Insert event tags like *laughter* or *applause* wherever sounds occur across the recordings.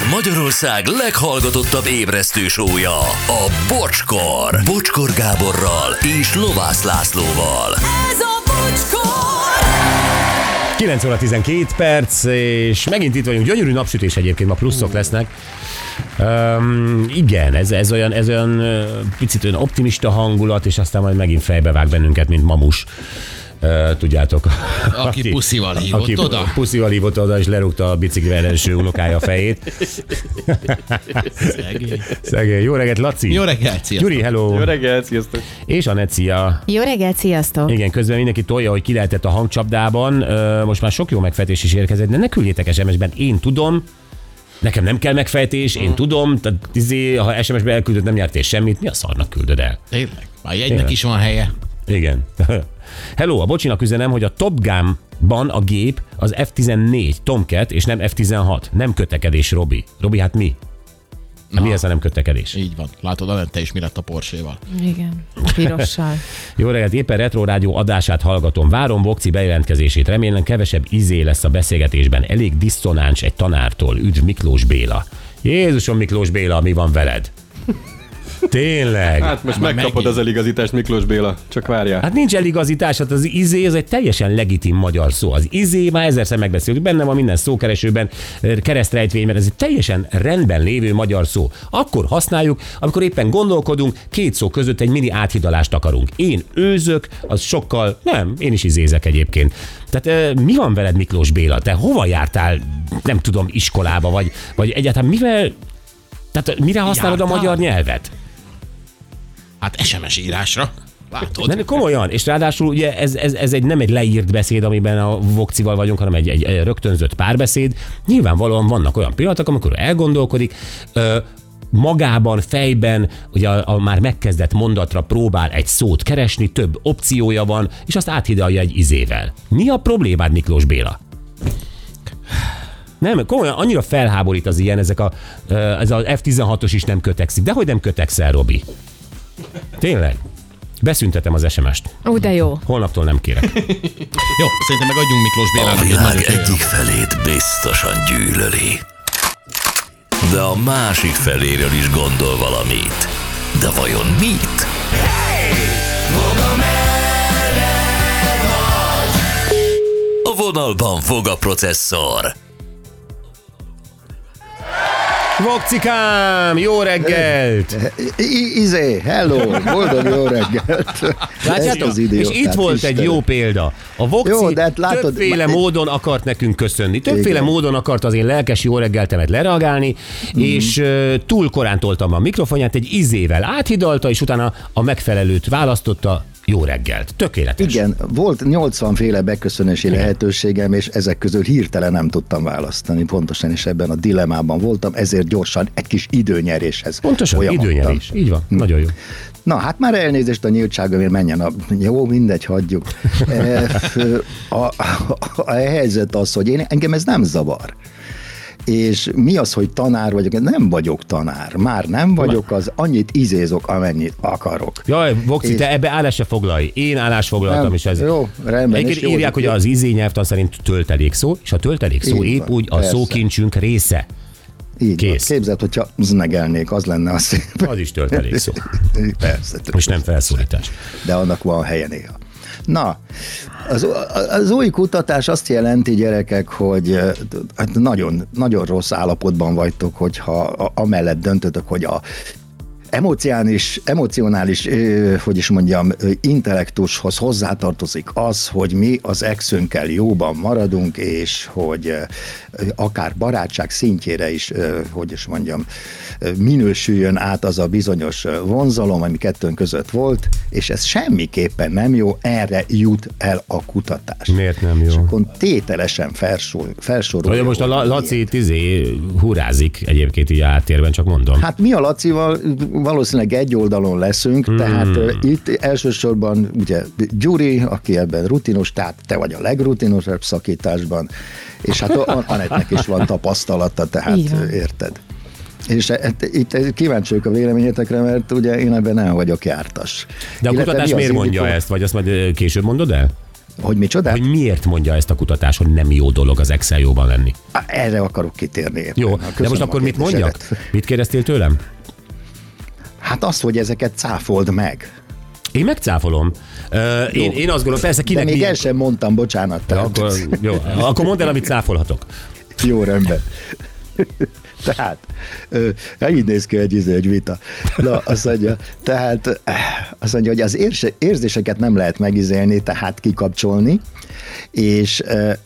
Ez Magyarország leghallgatottabb ébresztő sója, a Bocskor. Bocskor Gáborral és Lovász Lászlóval. Ez a bocskor! 9 óra 12 perc, és megint itt vagyunk. Gyönyörű napsütés egyébként, ma pluszok lesznek. Um, igen, ez, ez olyan, ez olyan picit olyan optimista hangulat, és aztán majd megint fejbevág bennünket, mint mamus. Uh, tudjátok. Aki puszival hívott aki oda. puszival hívott oda, és lerúgta a biciklivel első unokája a fejét. Szegény. Szegény. Jó reggelt, Laci! Jó reggelt, sziasztok. Gyuri, hello! Jó reggelt, sziasztok! És Anett, szia! Jó reggelt, sziasztok! Igen, közben mindenki tolja, hogy ki lehetett a hangcsapdában. Most már sok jó megfejtés is érkezett, de ne küldjétek SMS-ben. Én tudom, nekem nem kell megfejtés, én tudom, tehát izé, ha SMS-be elküldöd, nem nyertél semmit, mi a szarnak küldöd el? Tényleg? Már jegynek Tényleg. is van helye. Igen. *laughs* Hello, a bocsinak üzenem, hogy a Top Gun-ban a gép az F-14 Tomcat, és nem F-16. Nem kötekedés, Robi. Robi, hát mi? Hát mi ez a nem kötekedés? Így van. Látod, Anette is mi lett a Porséval. Igen, pirossal. *laughs* Jó reggelt, éppen Retro Rádió adását hallgatom. Várom Vokci bejelentkezését. Remélem kevesebb izé lesz a beszélgetésben. Elég diszonáns egy tanártól. Üdv Miklós Béla. Jézusom Miklós Béla, mi van veled? Tényleg? Hát most Már megkapod megint. az eligazítást, Miklós Béla, csak várjál. Hát nincs eligazítás, hát az izé, ez egy teljesen legitim magyar szó. Az izé, már ezerszer megbeszéltük, benne van minden szókeresőben, eh, keresztrejtvényben, ez egy teljesen rendben lévő magyar szó. Akkor használjuk, amikor éppen gondolkodunk, két szó között egy mini áthidalást akarunk. Én őzök, az sokkal, nem, én is izézek egyébként. Tehát eh, mi van veled, Miklós Béla? Te hova jártál, nem tudom, iskolába, vagy, vagy egyáltalán mivel, tehát mire használod a Jártál? magyar nyelvet? Hát SMS írásra. Látod? De komolyan, és ráadásul ugye ez, ez, ez egy, nem egy leírt beszéd, amiben a vokcival vagyunk, hanem egy, egy, egy rögtönzött párbeszéd. Nyilvánvalóan vannak olyan pillanatok, amikor elgondolkodik, ö, magában, fejben, ugye a, a már megkezdett mondatra próbál egy szót keresni, több opciója van, és azt áthidalja egy izével. Mi a problémád, Miklós Béla? Nem, komolyan annyira felháborít az ilyen, ezek a, ez az F-16-os is nem kötekszik. De hogy nem kötekszel, Robi? Tényleg? Beszüntetem az SMS-t. Ó, de jó. Holnaptól nem kérek. Jó, szerintem meg adjunk Miklós A Bélának egy világ egyik felét biztosan gyűlöli. De a másik feléről is gondol valamit. De vajon mit? A vonalban fog a processzor. Vokcikám, jó reggelt! I- izé, hello, boldog jó reggelt. Látjátok? Az És idiótát itt volt egy Istenem. jó példa. A Vokci Jó, de hát látod, többféle ma- módon akart nekünk köszönni. Többféle Igen. módon akart az én lelkes jó reggeltemet lereagálni, Mhm. és uh, túl korán toltam a mikrofonját, egy izével áthidalta, és utána a megfelelőt választotta. Jó reggelt. Tökéletes. Igen, volt 80 féle beköszönési lehetőségem, és ezek közül hirtelen nem tudtam választani. Pontosan is ebben a dilemmában voltam, ezért gyorsan egy kis időnyeréshez Pontosan, folyamodtam. időnyerés. Így van, nagyon jó. Na, hát már elnézést a nyíltságomért menjen a... Jó, mindegy, hagyjuk. *laughs* E, a, a, a helyzet az, hogy én, engem ez nem zavar. És mi az, hogy tanár vagyok? Nem vagyok tanár. Már nem vagyok az, annyit izézok, amennyit akarok. Jaj, Voxi, És- te ebbe állás se foglalj. Én állás foglaltam, Nem, és ez... jó, rendben, Egyébként és jó, írják, hogy jó. az izé nyelvtan szerint töltelék szó, és a töltelék szó épp úgy a persze. szókincsünk része. Így. Kész. Van. Képzeld, hogyha znegelnék, az lenne a szép. Az is töltelék szó. *laughs* Persze. És nem felszólítás. de annak van helye néha. Na, az, az új kutatás azt jelenti, gyerekek, hogy hát nagyon, nagyon rossz állapotban vagytok, hogyha amellett döntötök, hogy a emocionális, emocionális hogy is mondjam, intellektushoz hozzátartozik az, hogy mi az exünkkel jóban maradunk, és hogy akár barátság szintjére is, hogy is mondjam, minősüljön át az a bizonyos vonzalom, ami kettőnk között volt, és ez semmiképpen nem jó, erre jut el a kutatás. Miért nem És jó? akkor tételesen felsor, felsorolja. Vagy most a. Laci izé hurázik egyébként így áttérben, csak mondom. Hát mi a Lacival valószínűleg egy oldalon leszünk, hmm. tehát itt elsősorban ugye Gyuri, aki ebben rutinos, tehát te vagy a legrutinosabb szakításban, és hát a- Anettnek is van tapasztalata, tehát ö, érted. És e- e- itt kíváncsi vagyok a véleményetekre, mert ugye én ebben nem vagyok jártas. De a Illetve kutatás mi miért mondja indító- ezt, vagy azt majd később mondod el? Hogy micsoda? Hogy miért mondja ezt a kutatás, hogy nem jó dolog az Excel jóban lenni? Erre akarok kitérni. éppen. Jó, Na, de most akkor mit mondjak? Mit kérdeztél tőlem? Hát azt, hogy ezeket cáfold meg. Én megcáfolom. Uh, én, én azt gondolom, persze De kinek még milyen... el sem mondtam, bocsánat. Ja, akkor, jó, akkor mondd el, amit cáfolhatok. Jó, rendben. *laughs* Tehát, ö, hát így néz ki egy, izé, egy vita. Na, azt mondja, tehát eh, azt mondja, hogy az érzéseket nem lehet megizélni, tehát kikapcsolni, és eh,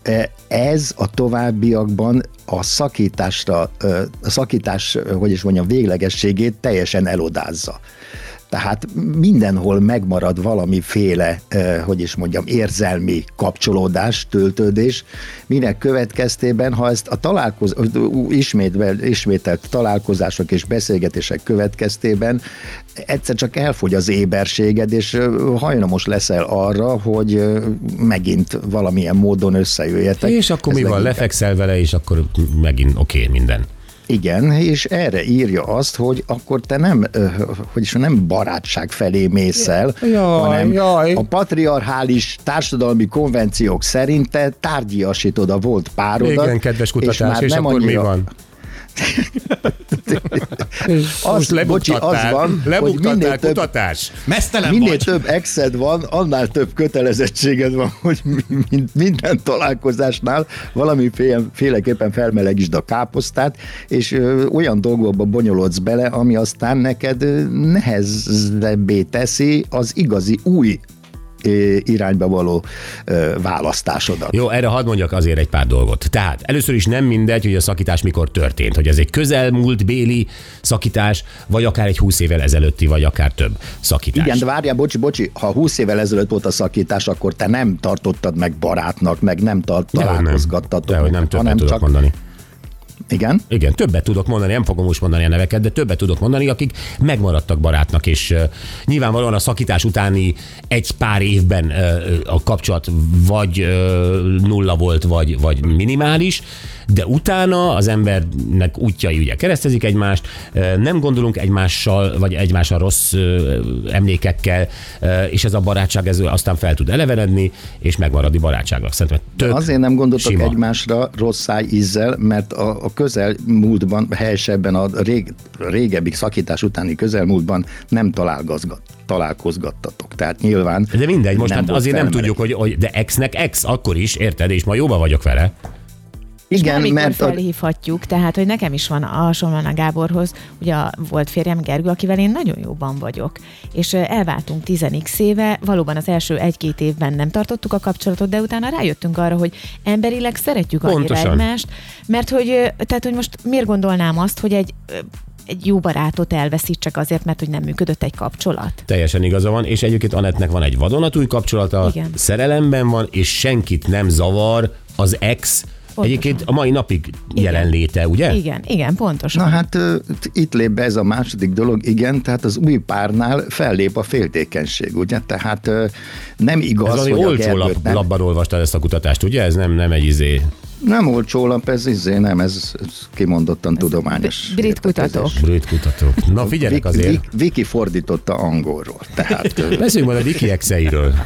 ez a továbbiakban a szakításra, a szakítás, hogy is mondjam, véglegességét teljesen elodázza. Tehát mindenhol megmarad valamiféle, hogy is mondjam, érzelmi kapcsolódás, töltődés, minek következtében, ha ezt a találkoz, ismétvel, ismételt találkozások és beszélgetések következtében egyszer csak elfogy az éberséged, és hajlamos leszel arra, hogy megint valamilyen módon összejöjjetek. És akkor Ez mi van? Lefekszel vele, és akkor megint oké okay, minden. Igen, és erre írja azt, hogy akkor te nem, hogy is nem barátság felé mész el, Jaj, hanem jaj. a patriarchális társadalmi konvenciók szerint te tárgyiasítod a volt párodat. Igen, kedves kutatás, és, már és nem akkor mi annyira- van? *laughs* Az, bocsi, az van, hogy minél több, kutatás. Mesztelen minél vagy. több exed van, annál több kötelezettséged van, hogy mi- mi- minden találkozásnál valami féle- féleképpen felmelegítsd a káposztát, és olyan dolgokba bonyolodsz bele, ami aztán neked nehezebbé teszi az igazi új irányba való választásodat. Jó, erre hadd mondjak azért egy pár dolgot. Tehát először is nem mindegy, hogy a szakítás mikor történt, hogy ez egy közelmúlt béli szakítás, vagy akár egy 20 évvel ezelőtti, vagy akár több szakítás. Igen, de várjál, bocsi, bocsi, ha 20 évvel ezelőtt volt a szakítás, akkor te nem tartottad meg barátnak, meg nem tart, nem. Dehogy nem többet hanem tudok csak... mondani. Igen? Igen, többet tudok mondani, nem fogom most mondani a neveket, de többet tudok mondani, akik megmaradtak barátnak, és uh, nyilvánvalóan a szakítás utáni egy pár évben uh, a kapcsolat vagy uh, nulla volt, vagy, vagy minimális, de utána az embernek útjai ugye keresztezik egymást, nem gondolunk egymással, vagy egymással rossz emlékekkel, és ez a barátság ez aztán fel tud elevenedni, és megmaradni barátságnak. Szerintem tök Azért nem gondoltak sima. egymásra rossz száj ízzel, mert a, a közelmúltban, helyesebben a rég, régebbi szakítás utáni közelmúltban nem találkozgat, találkozgattatok. Tehát nyilván De mindegy, most nem hát azért nem felmelegítve. tudjuk, hogy, hogy de exnek ex akkor is, érted, és ma jóba vagyok vele. Igen, mert a, felhívhatjuk, tehát, hogy nekem is van a hasonlóan a Gáborhoz, ugye a volt férjem Gergő, akivel én nagyon jóban vagyok, és elváltunk 10x éve, valóban az első egy-két évben nem tartottuk a kapcsolatot, de utána rájöttünk arra, hogy emberileg szeretjük annyira egymást, mert hogy, tehát, hogy most miért gondolnám azt, hogy egy egy jó barátot elveszítsek azért, mert hogy nem működött egy kapcsolat. Teljesen igaza van, és egyébként Anettnek van egy vadonatúj kapcsolata, Igen. szerelemben van, és senkit nem zavar az ex, Pontosan. egyébként a mai napig Igen. jelenléte, ugye? Igen, igen, pontosan. Na hát itt lép be ez a második dolog, igen, tehát az új párnál fellép a féltékenység, ugye? Tehát nem Ez igaz, valami hogy a olcsó lap, Gergőt nem, labban olvastad ezt a kutatást, ugye? Ez nem, nem egy izé. nem olcsó lap, ez izé, nem, ez, ez kimondottan tudományos. brit kutatók. Brit kutatók. Na figyelek azért. Viki, Viki fordította angolról. Tehát Beszéljünk majd a Viki exeiről. *laughs*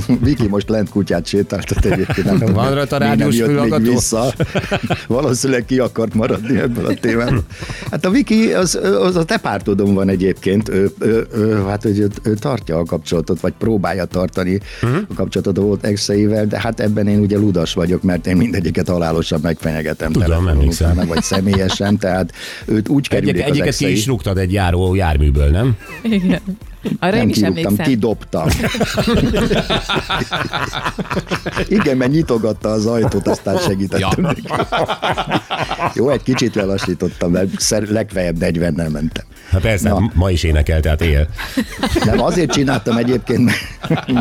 *laughs* Viki most lent kutyát sétáltat egyébként. Nem Van rajta rádiós fülhallgató? vissza. *laughs* Valószínűleg ki akart maradni ebből a témában. Hát a Viki, az, az a te pártodon van egyébként. Ő, ő, ő, hát, hogy ő, ő tartja a kapcsolatot, vagy próbálja tartani uh-huh. a kapcsolatot a volt exeivel, de hát ebben én ugye ludas vagyok, mert én mindegyiket halálosan megfenyegetem. Tudom, utána, Vagy személyesen, tehát őt úgy kerülik az egyiket ki is rúgtad egy járó járműből, nem? Igen. Arra Nem én is kirúgtam, emlékszem. kidobtam. Igen, mert nyitogatta az ajtót, aztán segítettem Ja. Jó, egy kicsit lelassítottam, mert legfeljebb 40-nel mentem. Hát persze, Na. ma is énekel, tehát él. Nem, azért csináltam egyébként,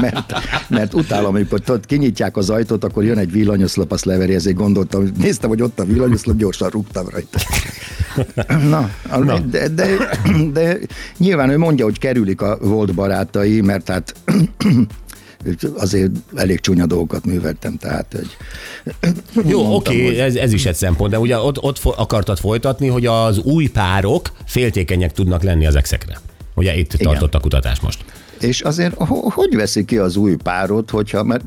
mert, mert utálom, amikor tudod, kinyitják az ajtót, akkor jön egy villanyoszlop, azt leveri, ezért gondoltam, néztem, hogy ott a villanyoszlop, gyorsan rúgtam rajta. Na, Na. De, de, de nyilván ő mondja, hogy kerülik a volt barátai, mert hát *clears throat* azért elég csúnya dolgokat műveltem, tehát hogy Jó, mondtam, oké, hogy- ez, ez is egy szempont, de ugye ott, ott akartad folytatni, hogy az új párok féltékenyek tudnak lenni az exekre. Ugye itt Igen. tartott a kutatás most. És azért ho- hogy veszi ki az új párot, hogyha, mert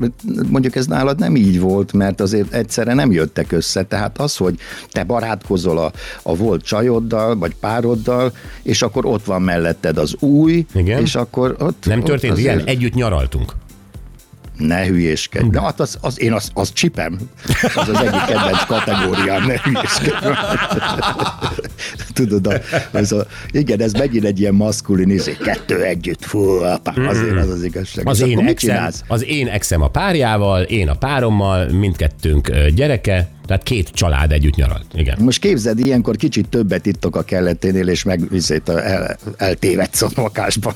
mondjuk ez nálad nem így volt, mert azért egyszerre nem jöttek össze, tehát az, hogy te barátkozol a, a volt csajoddal, vagy pároddal, és akkor ott van melletted az új, Igen. és akkor ott... Nem ott történt azért- ilyen? Együtt nyaraltunk. Ne hülyéskedj. De hát az, az, én az, az csipem. Az az egyik kedvenc kategóriám, ne hülyéskedj. *laughs* Tudod, a, ez a, igen, ez megint egy ilyen maszkulin izé, kettő együtt, fú, apá, azért az az igazság. Az én, exem, az én exem a párjával, én a párommal, mindkettőnk gyereke, tehát két család együtt nyaralt. Igen. Most képzeld, ilyenkor kicsit többet ittok a kelleténél, és meg vizét el, eltévedsz a lakásban.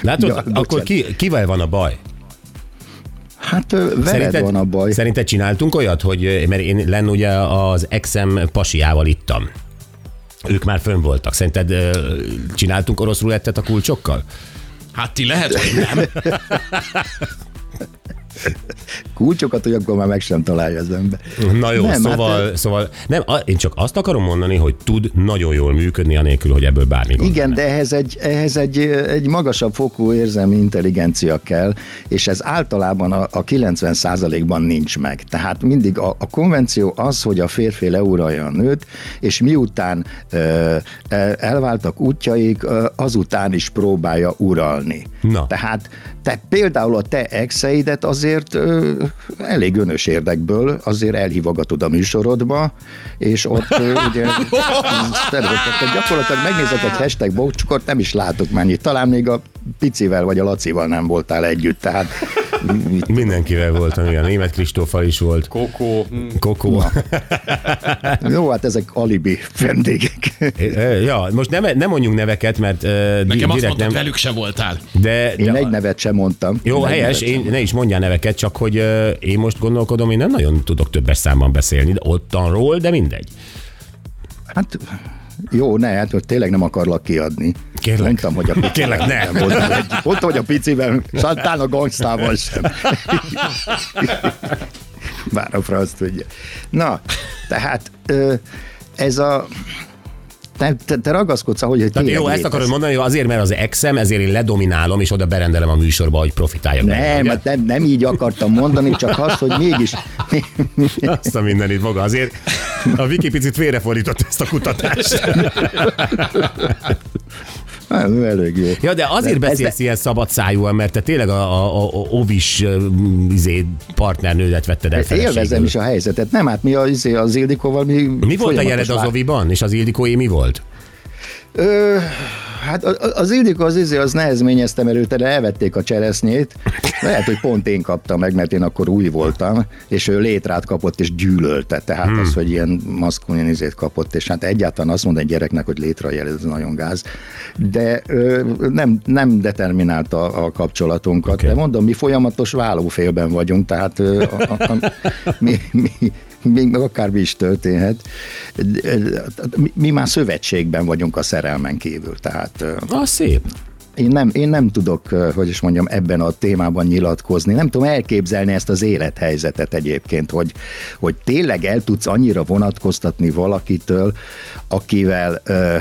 Látod, Ja, akkor ki, kivel van a baj? Hát veled van a baj. Szerinted csináltunk olyat, hogy, mert én lenn ugye az exem pasiával ittam. Ők már fönn voltak. Szerinted csináltunk orosz rulettet a kulcsokkal? Hát ti lehet, hogy nem. *laughs* Kulcsokat, hogy akkor már meg sem találja az ember. Na jó, Nem, szóval, hát, hát, szóval nem, én csak azt akarom mondani, hogy tud nagyon jól működni, anélkül, hogy ebből bármi Igen, lenne. de ehhez egy, ehhez egy, egy magasabb fokú érzelmi intelligencia kell, és ez általában a, a 90%-ban nincs meg. Tehát mindig a, a konvenció az, hogy a férfi leuralja a nőt, és miután ö, el- elváltak útjaik, ö, azután is próbálja uralni. Na. Tehát te például a te exeidet azért elég önös érdekből azért elhívogatod a műsorodba, és ott ugye tehát gyakorlatilag megnézek egy hashtag bocskort, nem is látok mennyit. Talán még a picivel vagy a Lacival nem voltál együtt, tehát Mindenkivel voltam, igen. Német Kristóffal is volt. Kokó. hm. Kokó. jó, hát ezek alibi vendégek. Ja, most nem, nem mondjunk neveket, mert uh, Nekem azt direkt mondtad, nem. velük se voltál. De, Én de egy nevet sem mondtam. Jó, Én helyes, én, ne is mondjál neveket, csak hogy uh, én most gondolkodom, én nem nagyon tudok többes számban beszélni, de ottanról, de mindegy. Hát jó, ne, hát hogy tényleg nem akarlak kiadni. Kérlek. Mondtam, hogy a *laughs* Kérlek, ne. nem egy, mondtam, hogy a picivel, talán a gangstával sem. Bár a franc tudja. Na, tehát ez a te, te, te ragaszkodsz, ahogy hogy Tehát jó, ezt akarod mondani, hogy azért, mert az exem, ezért én ledominálom, és oda berendelem a műsorba, hogy profitáljak. Nem, ugye? hát nem, nem így akartam mondani, csak azt, hogy mégis *laughs* Azt a mindenit maga. Azért a Viki picit félrefordított ezt a kutatást. *laughs* Nem, elég jó. Ja, de azért De ez- beszélsz ilyen szabadszájúan, mert te tényleg a, a, a, a ovis ö, izé, partnernődet vetted el Élvezem feleségül. is a helyzetet. Nem, hát mi az, az Ildikóval mi Mi volt a jeled az oviban, és az Ildikóé mi volt? Ö, hát az Ildikó az izé, az nehezményeztem előtte, de elvették a cseresznyét. Lehet, hogy pont én kaptam meg, mert én akkor új voltam, és ő létrát kapott, és gyűlölte. Tehát hmm. az, hogy ilyen maszkulin izét kapott, és hát egyáltalán azt mondani egy gyereknek, hogy létrajel, ez nagyon gáz. De ö, nem, nem determinálta a kapcsolatunkat. Okay. De mondom, mi folyamatos vállófélben vagyunk, tehát ö, a, a, a, mi, mi, még meg akármi is történhet. Mi, már szövetségben vagyunk a szerelmen kívül, tehát ö, Ah, szép. én nem, én nem tudok, hogy is mondjam, ebben a témában nyilatkozni. Nem tudom elképzelni ezt az élethelyzetet egyébként, hogy, hogy tényleg el tudsz annyira vonatkoztatni valakitől, akivel ö,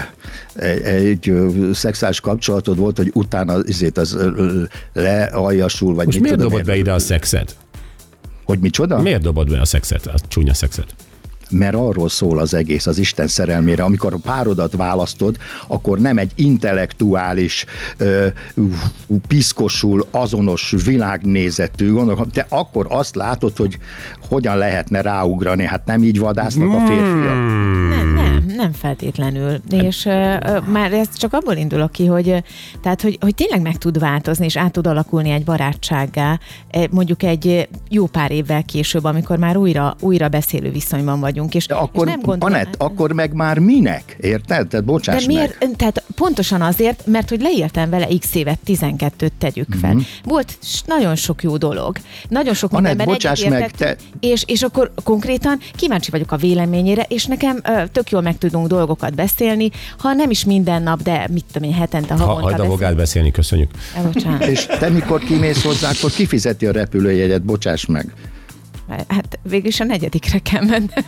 egy, szexuális kapcsolatod volt, hogy utána azért az lealjasul, vagy Most miért dobod be ide a szexet? Hogy micsoda? Miért dobod be a szexet, a csúnya szexet? mert arról szól az egész, az Isten szerelmére. Amikor a párodat választod, akkor nem egy intellektuális, ö, piszkosul, azonos világnézetű gondol, te akkor azt látod, hogy hogyan lehetne ráugrani. Hát nem így vadásznak a férfiak. Nem, nem, feltétlenül. És uh, már ez csak abból indulok ki, hogy, tehát, hogy, hogy tényleg meg tud változni, és át tud alakulni egy barátsággá, eh, mondjuk egy jó pár évvel később, amikor már újra, újra beszélő viszonyban vagyunk. És, De akkor, és nem gondolom, Anett, akkor meg már minek? Érted? Tehát bocsáss de miért? meg. Tehát pontosan azért, mert hogy leírtam vele x évet, 12-t tegyük fel. Mhm. Volt nagyon sok jó dolog. Nagyon sok Anett, mindenben bocsáss meg, te- és, és akkor konkrétan kíváncsi vagyok a véleményére, és nekem ö, tök jól meg tudunk dolgokat beszélni, ha nem is minden nap, de mit tudom én, hetente, Ha, havonta hagyd a vogát beszélni, köszönjük. Bocsánat. És te mikor kimész hozzá, akkor kifizeti a repülőjegyet, bocsáss meg. Hát végül is a negyedikre kell mennem.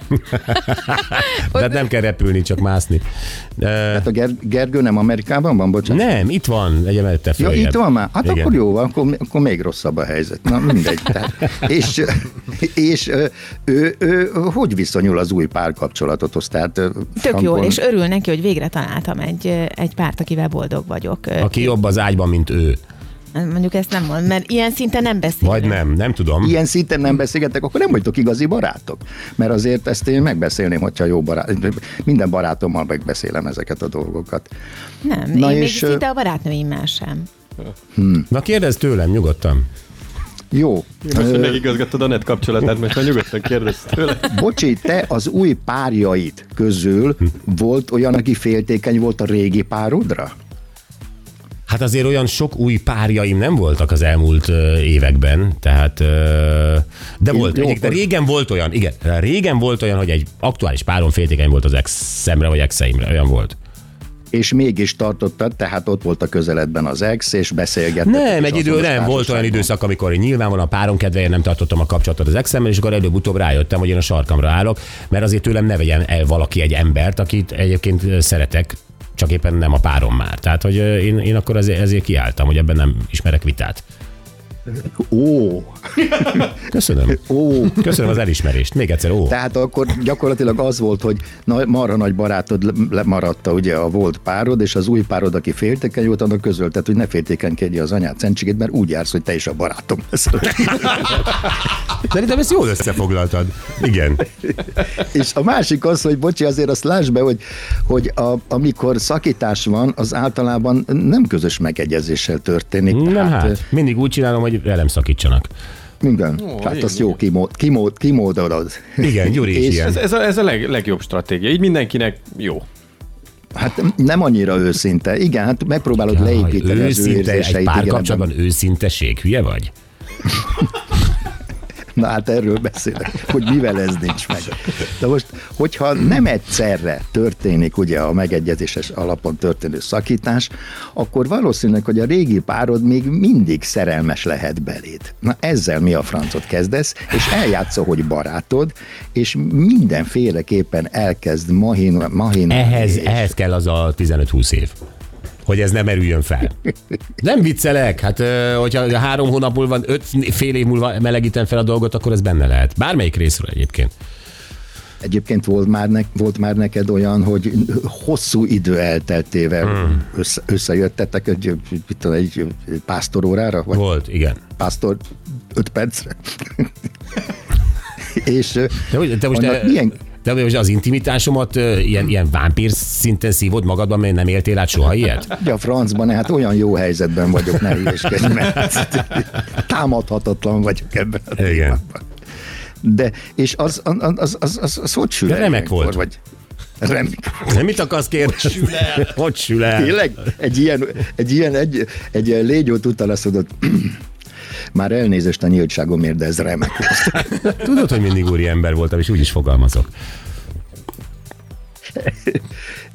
*laughs* De nem kell repülni, csak mászni. De, Hát a Ger- Gergő nem Amerikában van, bocsánat? nem, itt van, egy emelete Ja, följebb. itt van már? Hát Igen. akkor jó, akkor, akkor még rosszabb a helyzet. Na mindegy. Tehát, és és ő, ő, ő, hogy viszonyul az új párkapcsolatothoz? Tehát, Tök jó, Frankon- és örül neki, hogy végre találtam egy, egy párt, akivel boldog vagyok. Aki jobb az ágyban, mint ő. Mondjuk ezt nem mond, mert ilyen szinten nem beszélünk. Vagy nem, nem tudom. ilyen szinten nem beszélgetek, akkor nem vagytok igazi barátok. Mert azért ezt én megbeszélném, hogyha jó barát. Minden barátommal megbeszélem ezeket a dolgokat. Nem, Na én még és, ö- szinte a barátnőimmel sem. Na kérdezz tőlem, nyugodtan. Jó. Most, hogy megigazgattad a net kapcsolatát, most már nyugodtan kérdezz tőle. Bocsi, te az új párjait közül volt olyan, aki féltékeny volt a régi párodra? Hát azért olyan sok új párjaim nem voltak az elmúlt években, tehát de volt, jó, de régen volt olyan, igen, régen volt olyan, hogy egy aktuális párom féltékeny volt az ex-szemre vagy exeimre, olyan volt. És mégis tartottad, tehát ott volt a közeledben az ex, és beszélgettek. Nem, egy idő, nem, volt olyan időszak, amikor nyilvánvalóan a párom kedvéért nem tartottam a kapcsolatot az exemmel, és akkor előbb-utóbb rájöttem, hogy én a sarkamra állok, mert azért tőlem ne vegyen el valaki egy embert, akit egyébként szeretek, csak éppen nem a párom már. Tehát, hogy én, én akkor ezért, ezért kiálltam, hogy ebben nem ismerek vitát. Ó, Köszönöm. ó. Köszönöm az elismerést. Még egyszer, ó. Tehát akkor gyakorlatilag az volt, hogy na, marha nagy barátod maradta ugye a volt párod, és az új párod, aki féltékeny volt, annak közöltet, hogy ne féltékenykedj az anyát szentségét, mert úgy jársz, hogy te is a barátom leszel. Szerintem ezt jól összefoglaltad. Igen. És a másik az, hogy bocsi, azért azt lásd be, hogy, hogy a, amikor szakítás van, az általában nem közös megegyezéssel történik. Nem Tehát, hát, mindig úgy csinálom, hogy velem szakítsanak. Igen, Ó, hát azt jó kimód, kimód, kimódolod. Igen, Gyuri is ilyen. Ez, ez, a, ez a leg, legjobb stratégia. Így mindenkinek jó. Hát nem annyira őszinte. Igen, hát megpróbálod Jaj, leépíteni az ő őszinte, egy érzéseit. igen, párkapcsolatban őszinteség. Hülye vagy? *laughs* Na hát erről beszélek, hogy mivel ez nincs meg. De most, hogyha nem egyszerre történik ugye a megegyezéses alapon történő szakítás, akkor valószínűleg, hogy a régi párod még mindig szerelmes lehet beléd. Na ezzel mi a francot kezdesz, és eljátszol, hogy barátod, és mindenféleképpen elkezd mahin, mahin Ehhez, ehhez kell az a 15-20 év hogy ez nem erüljön fel. Nem viccelek, hát hogyha három hónap múlva, öt fél év múlva melegítem fel a dolgot, akkor ez benne lehet. Bármelyik részről egyébként. Egyébként volt már, ne, volt már neked olyan, hogy hosszú idő elteltével hmm. össze, összejöttetek egy, mit tudom, egy pásztorórára? Vagy Volt, igen. pásztor öt percre? És De, te most, annak te, milyen, de most az intimitásomat ilyen, ilyen vámpír szinten szívod magadban, mert nem éltél át soha ilyet? ugye a francban, hát olyan jó helyzetben vagyok, ne hülyeskedj, mert támadhatatlan vagyok ebben a Igen. De, és az, az, az, az, az, az hogy sül De remek volt. Vagy, remek. Nem mit akarsz kérdezni? Hogy sül el? Hogy sül el? Tényleg? Egy ilyen, egy ilyen, egy, egy ilyen légyót utalaszodott. Már elnézést a nyíltságomért, de ez remek. *laughs* Tudod, hogy mindig úri ember voltam, és úgy is fogalmazok.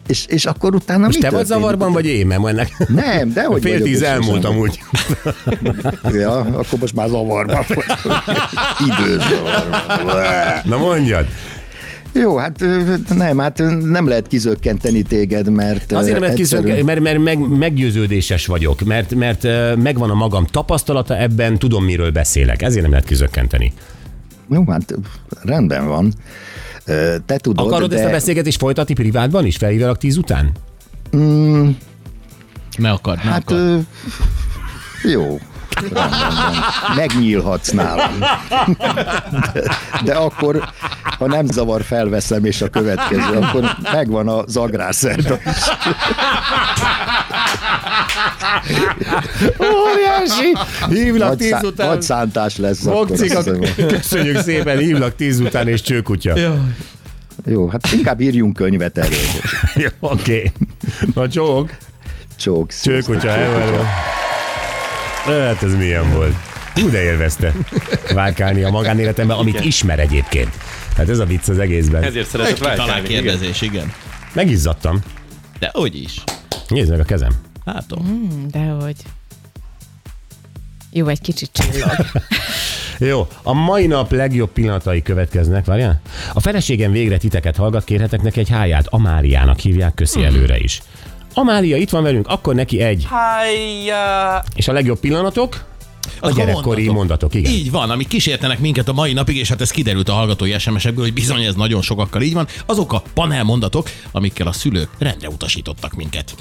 És, és akkor utána Most mi te vagy zavarban, vagy én? Mert ennek... Nem, de hogy Fél tíz elmúlt amúgy. *laughs* Ja, akkor most már zavarban vagy. *laughs* Időzavarban. Na mondjad. Jó, hát nem, hát nem lehet kizökkenteni téged, mert Azért, mert, egyszerűen- kiszok, mert, mert meg, meggyőződéses vagyok, mert, mert megvan a magam tapasztalata ebben, tudom, miről beszélek. Ezért nem lehet kizökkenteni. Jó, hát rendben van. Te tudod, Akarod de... ezt a beszélgetést folytatni privátban is? Felhívjalak tíz után? Ne akard, ne Hát akard. ö, jó. Rendben. Megnyílhatsz nálam. De, de akkor, ha nem zavar, felveszem, és a következő, akkor megvan az agrárszerda is. Óriási! Hívlak Nagy, tíz szá- után. nagy szántás lesz. hiszem. köszönjük szépen, hívlak tíz után és csőkutya. Jó, hát inkább írjunk könyvet erről. *laughs* Jó, Oké. Na csók. Csók. Csőkutya, hello. Hát ez milyen volt. Hú, de élvezte várkálni a magánéletemben, amit ismer egyébként. Hát ez a vicc az egészben. Ezért szeretett Talán váltani. igen. kérdezés, igen. Megizzadtam. De hogy is. Nézd meg a kezem. Látom. Dehogy. Jó, egy kicsit csillog. *laughs* Jó, a mai nap legjobb pillanatai következnek, várjál? A feleségem végre titeket hallgat, kérhetek neki egy háját. Amáliának hívják, köszi előre is. Amália itt van velünk, akkor neki egy. Hájjá! És a legjobb pillanatok? A gyerekkori mondatok, igen. Így van, amik kísértenek minket a mai napig, és hát ez kiderült a hallgatói SMS-ekből, hogy bizony ez nagyon sokakkal így van, azok a panel mondatok, amikkel a szülők rendre utasítottak minket.